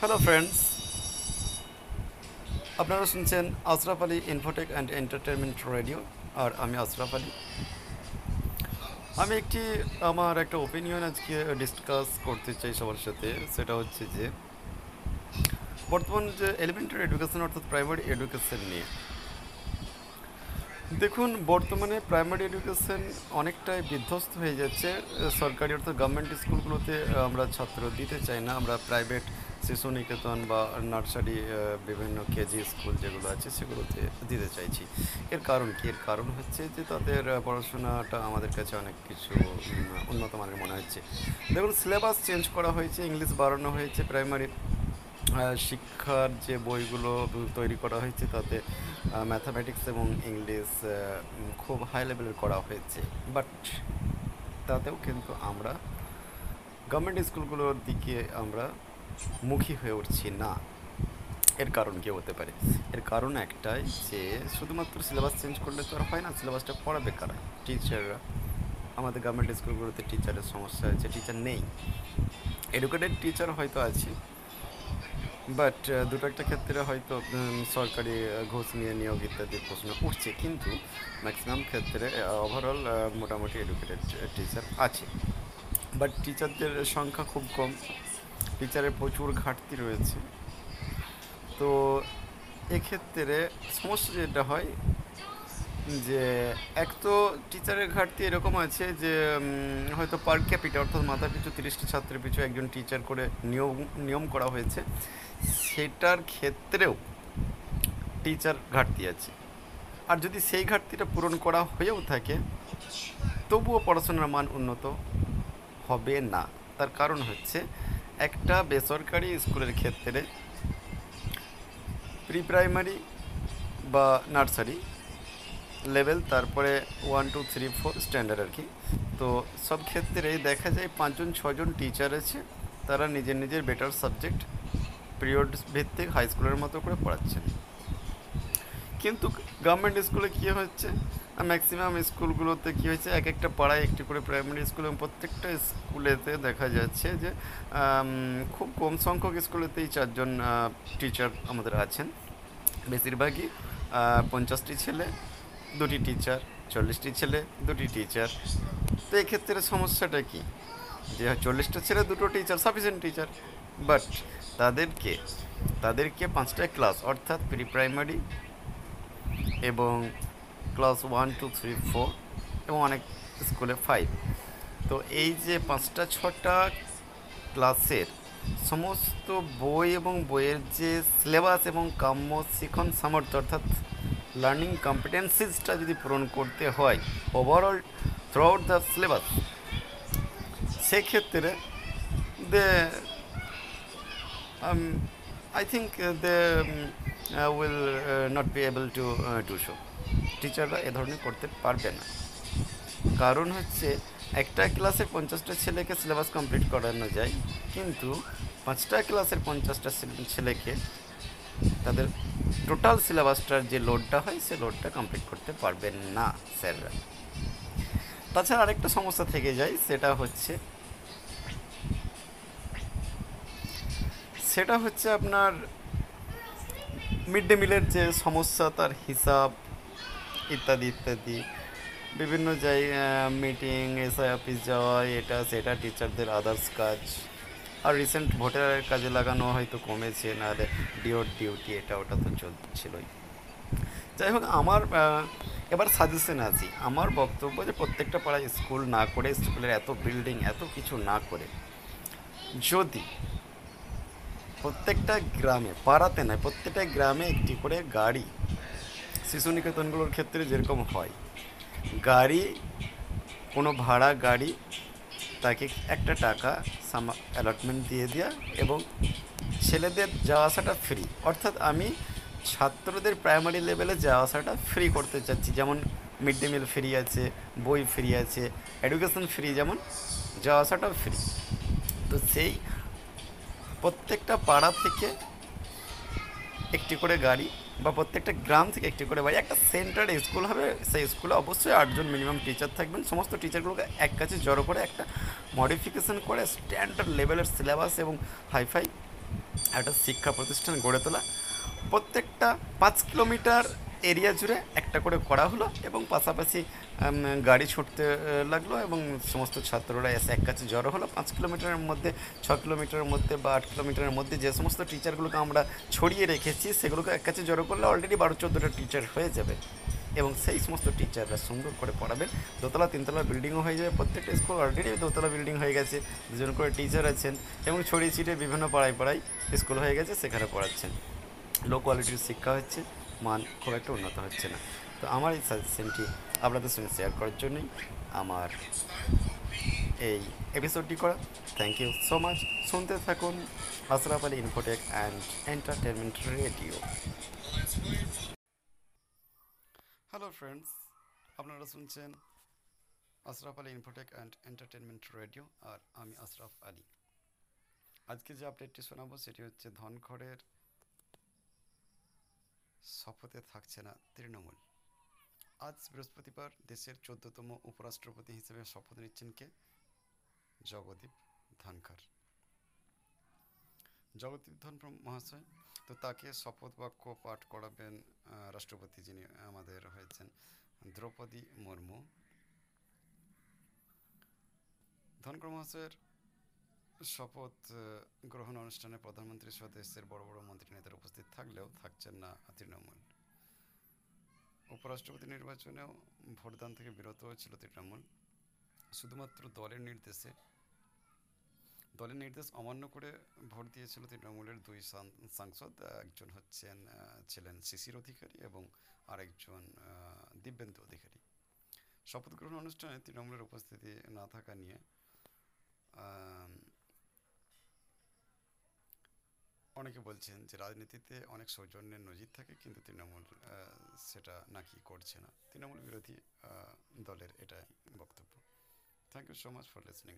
Hello friends আপনারা শুনছেন Ashraf Ali infotech and entertainment radio আর আমি আশরাফ আলী। আমি একটি, আমার একটা ওপিনিয়ন আজকে ডিসকাস করতে চাই সবার সাথে, সেটা হচ্ছে যে, বর্তমান যে এলিমেন্টারি এডুকেশন অর্থাৎ প্রাইমারি এডুকেশন নিয়ে দেখুন, বর্তমানে প্রাইমারি এডুকেশন অনেকটাই বিধ্বস্ত হয়ে যাচ্ছে। সরকারি অর্থাৎ গভর্নমেন্ট স্কুলগুলোতে আমরা ছাত্র দিতে চাই না। আমরা প্রাইভেট শিশু নিকেতন বা নার্সারি বিভিন্ন কেজি স্কুল যেগুলো আছে, সেগুলোতে দিতে চাইছি। এর কারণ কি? এর কারণ হচ্ছে যে তাদের পড়াশোনাটা আমাদের কাছে অনেক কিছু উন্নত মানের মনে হচ্ছে। দেখুন সিলেবাস চেঞ্জ করা হয়েছে ইংলিশ বাড়ানো হয়েছে প্রাইমারি শিক্ষার যে বইগুলো তৈরি করা হয়েছে তাতে ম্যাথামেটিক্স এবং ইংলিশ খুব হাই লেভেলের করা হয়েছে। বাট তাতেও কিন্তু আমরা গভর্নমেন্ট স্কুলগুলোর দিকে আমরা মুখী হয়ে উঠছি না। এর কারণ কি হতে পারে? এর কারণ একটাই যে, শুধুমাত্র সিলেবাস চেঞ্জ করলে তো আর হয় না সিলেবাসটা পড়াবে কারা? টিচাররা আমাদের গভর্নমেন্ট স্কুলগুলোতে টিচারের সমস্যা আছে টিচার নেই। এডুকেটেড টিচার হয়তো আছে বাট দুটো একটা ক্ষেত্রে হয়তো সরকারি ঘোষ নিয়ে নিয়োগ ইত্যাদির প্রশ্ন উঠছে। কিন্তু ম্যাক্সিমাম ক্ষেত্রে ওভারঅল মোটামুটি এডুকেটেড টিচার আছে। বাট টিচারদের সংখ্যা খুব কম। টিচারের প্রচুর ঘাটতি রয়েছে। তো এক্ষেত্রে সমস্যা যেটা হয় যে এক তো টিচারের ঘাটতি এরকম আছে যে হয়তো পার ক্যাপিটা অর্থাৎ মাথা পিছু তিরিশটি ছাত্রের পিছু একজন টিচার করে নিয়ম নিয়ম করা হয়েছে। সেটার ক্ষেত্রেও টিচার ঘাটতি আছে। আর যদি সেই ঘাটতিটা পূরণ করা হয়েও থাকে, তবুও পড়াশোনার মান উন্নত হবে না। তার কারণ হচ্ছে একটা বেসরকারি স্কুলের ক্ষেত্রে প্রি প্রাইমারি বা নার্সারি লেভেল তারপরে one two three four standard আর কি। তো সব ক্ষেত্রে দেখা যায় পাঁচজন ছজন টিচার আছে, তারা নিজের নিজের বেটার সাবজেক্ট পিরিয়ড ভিত্তিক হাই স্কুলের মতো করে পড়াচ্ছেন। কিন্তু গভর্নমেন্ট স্কুলে কী হচ্ছে? ম্যাক্সিমাম স্কুলগুলোতে কী হয়েছে? এক একটা পাড়ায় একটি করে প্রাইমারি স্কুল এবং প্রত্যেকটা স্কুলেতে দেখা যাচ্ছে যে খুব কম সংখ্যক স্কুলেতেই চারজন টিচার আমাদের আছেন। বেশিরভাগই পঞ্চাশটি ছেলে দুটি টিচার চল্লিশটি ছেলে, দুটি টিচার তো এক্ষেত্রে সমস্যাটা কি? যে চল্লিশটা ছেলে, দুটো টিচার সাফিসিয়েন্ট টিচার বাট তাদেরকে তাদেরকে পাঁচটা ক্লাস অর্থাৎ প্রি প্রাইমারি এবং class one two three four এবং অনেক স্কুলে ফাইভ তো এই যে পাঁচটা, ছটা ক্লাসের সমস্ত বই এবং বইয়ের যে সিলেবাস এবং কাম্য, শিখন, সামর্থ্য, অর্থাৎ লার্নিং কম্পিটেন্সিসটা যদি পূরণ করতে হয় overall throughout the syllabus সেক্ষেত্রে they uh, will uh, not be able to uh, do so. টিচাররা এ ধরনের করতে পারবে না কারণ হচ্ছে একটা ক্লাসের পঞ্চাশটা ছেলেকে সিলেবাস কমপ্লিট করানো যায় কিন্তু পাঁচটা ক্লাসের পঞ্চাশটা ছেলেকে তাদের টোটাল সিলেবাসটার যে লোডটা হয়, সে লোডটা কমপ্লিট করতে পারবেন না স্যাররা তাছাড়া আরেকটা সমস্যা থেকে যায়, সেটা হচ্ছে সেটা হচ্ছে আপনার মিড ডে মিলের যে সমস্যা, তার হিসাব ইত্যাদি ইত্যাদি। বিভিন্ন জায়গা মিটিং এসআই অফিস যাওয়া, এটা, সেটা টিচারদের আদার্স কাজ। আর রিসেন্ট ভোটের কাজে লাগানো হয়তো কমেছে, নাহলে ডিওর ডিউটি এটা ওটা তো চলছিলই। যাই হোক, আমার এবার সাজেশন আছি। আমার বক্তব্য যে প্রত্যেকটা পাড়ায় স্কুল না করে স্কুলের এত বিল্ডিং এত কিছু না করে, যদি প্রত্যেকটা গ্রামে, পাড়াতে নয়, প্রত্যেকটা গ্রামে একটি করে গাড়ি শিশু নিকেতনগুলোর ক্ষেত্রে যেরকম হয়, গাড়ি, কোনো ভাড়া গাড়ি, তাকে একটা টাকা অ্যালটমেন্ট দিয়ে দেওয়া এবং ছেলেদের যাওয়া আসাটা ফ্রি অর্থাৎ আমি ছাত্রদের প্রাইমারি লেভেলে যাওয়া আসাটা ফ্রি করতে চাচ্ছি। যেমন মিড ডে মিল ফ্রি আছে, বই ফ্রি আছে এডুকেশন ফ্রি যেমন, যাওয়া আসাটাও ফ্রি তো সেই প্রত্যেকটা পাড়া থেকে একটি করে গাড়ি বা প্রত্যেকটা গ্রাম থেকে একটি করে বাড়ি, একটা সেন্টার স্কুল হবে, সেই স্কুলে অবশ্যই আটজন মিনিমাম টিচার থাকবেন। সমস্ত টিচারগুলোকে এক কাছে জড়ো করে একটা মডিফিকেশন করে স্ট্যান্ডার্ড লেভেলের সিলেবাস এবং হাইফাই একটা শিক্ষা প্রতিষ্ঠান গড়ে তোলা। প্রত্যেকটা পাঁচ কিলোমিটার এরিয়া জুড়ে একটা করে করা হলো এবং পাশাপাশি গাড়ি ছুটতে লাগল এবং সমস্ত ছাত্ররা এসে এক কাছে জড়ো হলো। পাঁচ কিলোমিটারের মধ্যে, ছ কিলোমিটারের মধ্যে বা আট কিলোমিটারের মধ্যে যে সমস্ত টিচারগুলোকে আমরা ছড়িয়ে রেখেছি, সেগুলোকে এক কাছে জড়ো করলে অলরেডি বারো, চোদ্দোটা টিচার হয়ে যাবে। এবং সেই সমস্ত টিচাররা সুন্দর করে পড়াবেন। দোতলা, তিনতলা বিল্ডিংও হয়ে যাবে। প্রত্যেকটা স্কুল অলরেডি দোতলা বিল্ডিং হয়ে গেছে। দুজন করে টিচার আছেন এবং ছড়িয়ে ছিটিয়ে বিভিন্ন পাড়ায় পাড়ায় স্কুল হয়ে গেছে, সেখানে পড়াচ্ছেন। লো কোয়ালিটির শিক্ষা হচ্ছে। মান খুব একটা উন্নত হচ্ছে না। তো আমার এই সাজেশনটি আপনাদের সঙ্গে শেয়ার করার জন্যই আমার এই এপিসোডটি করা। থ্যাংক ইউ সো মাচ শুনতে থাকুন Ashraf Ali infotech and entertainment radio hello friends আপনারা শুনছেন Ashraf Ali infotech and entertainment radio আর আমি আশরাফ আলী। আজকে যে আপডেটটি শোনাবো সেটি হচ্ছে ধনখড়ের শপথে থাকছে না তৃণমূল। আজ বৃহস্পতিবার দেশের চোদ্দতম উপরাষ্ট্রপতি হিসেবে শপথ নিচ্ছেন কে? জগদীপ ধনখড়। জগদীপ ধনখড় মহাশয়, তো তাকে শপথ বাক্য পাঠ করাবেন রাষ্ট্রপতি যিনি আমাদের হয়েছেন দ্রৌপদী মুর্মু। ধনখড় মহাশয়ের শপথ গ্রহণ অনুষ্ঠানে প্রধানমন্ত্রী সহ দেশের বড় বড় মন্ত্রী নেতারা উপস্থিত থাকলেও থাকছেন না তৃণমূল উপরাষ্ট্রপতি নির্বাচনেও ভোটদান থেকে বিরত হয়েছিল তৃণমূল শুধুমাত্র দলের নির্দেশে, দলের নির্দেশ অমান্য করে ভোট দিয়েছিল তৃণমূলের দুই সাংসদ, একজন হচ্ছেন ছিলেন শিশির অধিকারী এবং আরেকজন দিব্যেন্দু অধিকারী। শপথ গ্রহণ অনুষ্ঠানে তৃণমূলের উপস্থিতি না থাকা নিয়ে আম, অনেকে বলছেন যে রাজনীতিতে অনেক সৌজন্যের নজির থাকে, কিন্তু তৃণমূল সেটা নাকি করছে না। তৃণমূল বিরোধী দলের এটাই বক্তব্য। Thank you so much for listening